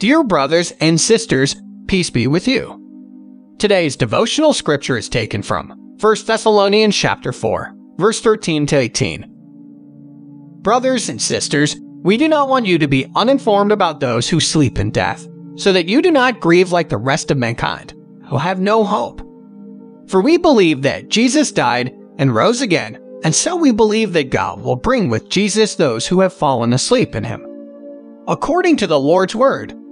Dear brothers and sisters, peace be with you. Today's devotional scripture is taken from 1 Thessalonians chapter 4, verse 13 to 18. Brothers and sisters, we do not want you to be uninformed about those who sleep in death, so that you do not grieve like the rest of mankind, who have no hope. For we believe that Jesus died and rose again, and so we believe that God will bring with Jesus those who have fallen asleep in him. According to the Lord's word,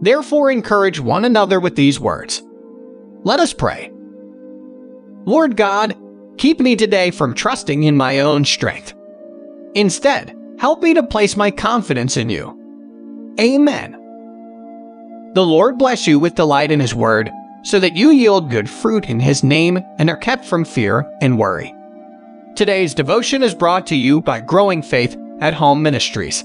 Therefore, encourage one another with these words. Let us pray. Lord God, keep me today from trusting in my own strength. Instead, help me to place my confidence in you. Amen. The Lord bless you with delight in His word, so that you yield good fruit in His name and are kept from fear and worry. Today's devotion is brought to you by Growing Faith at Home Ministries.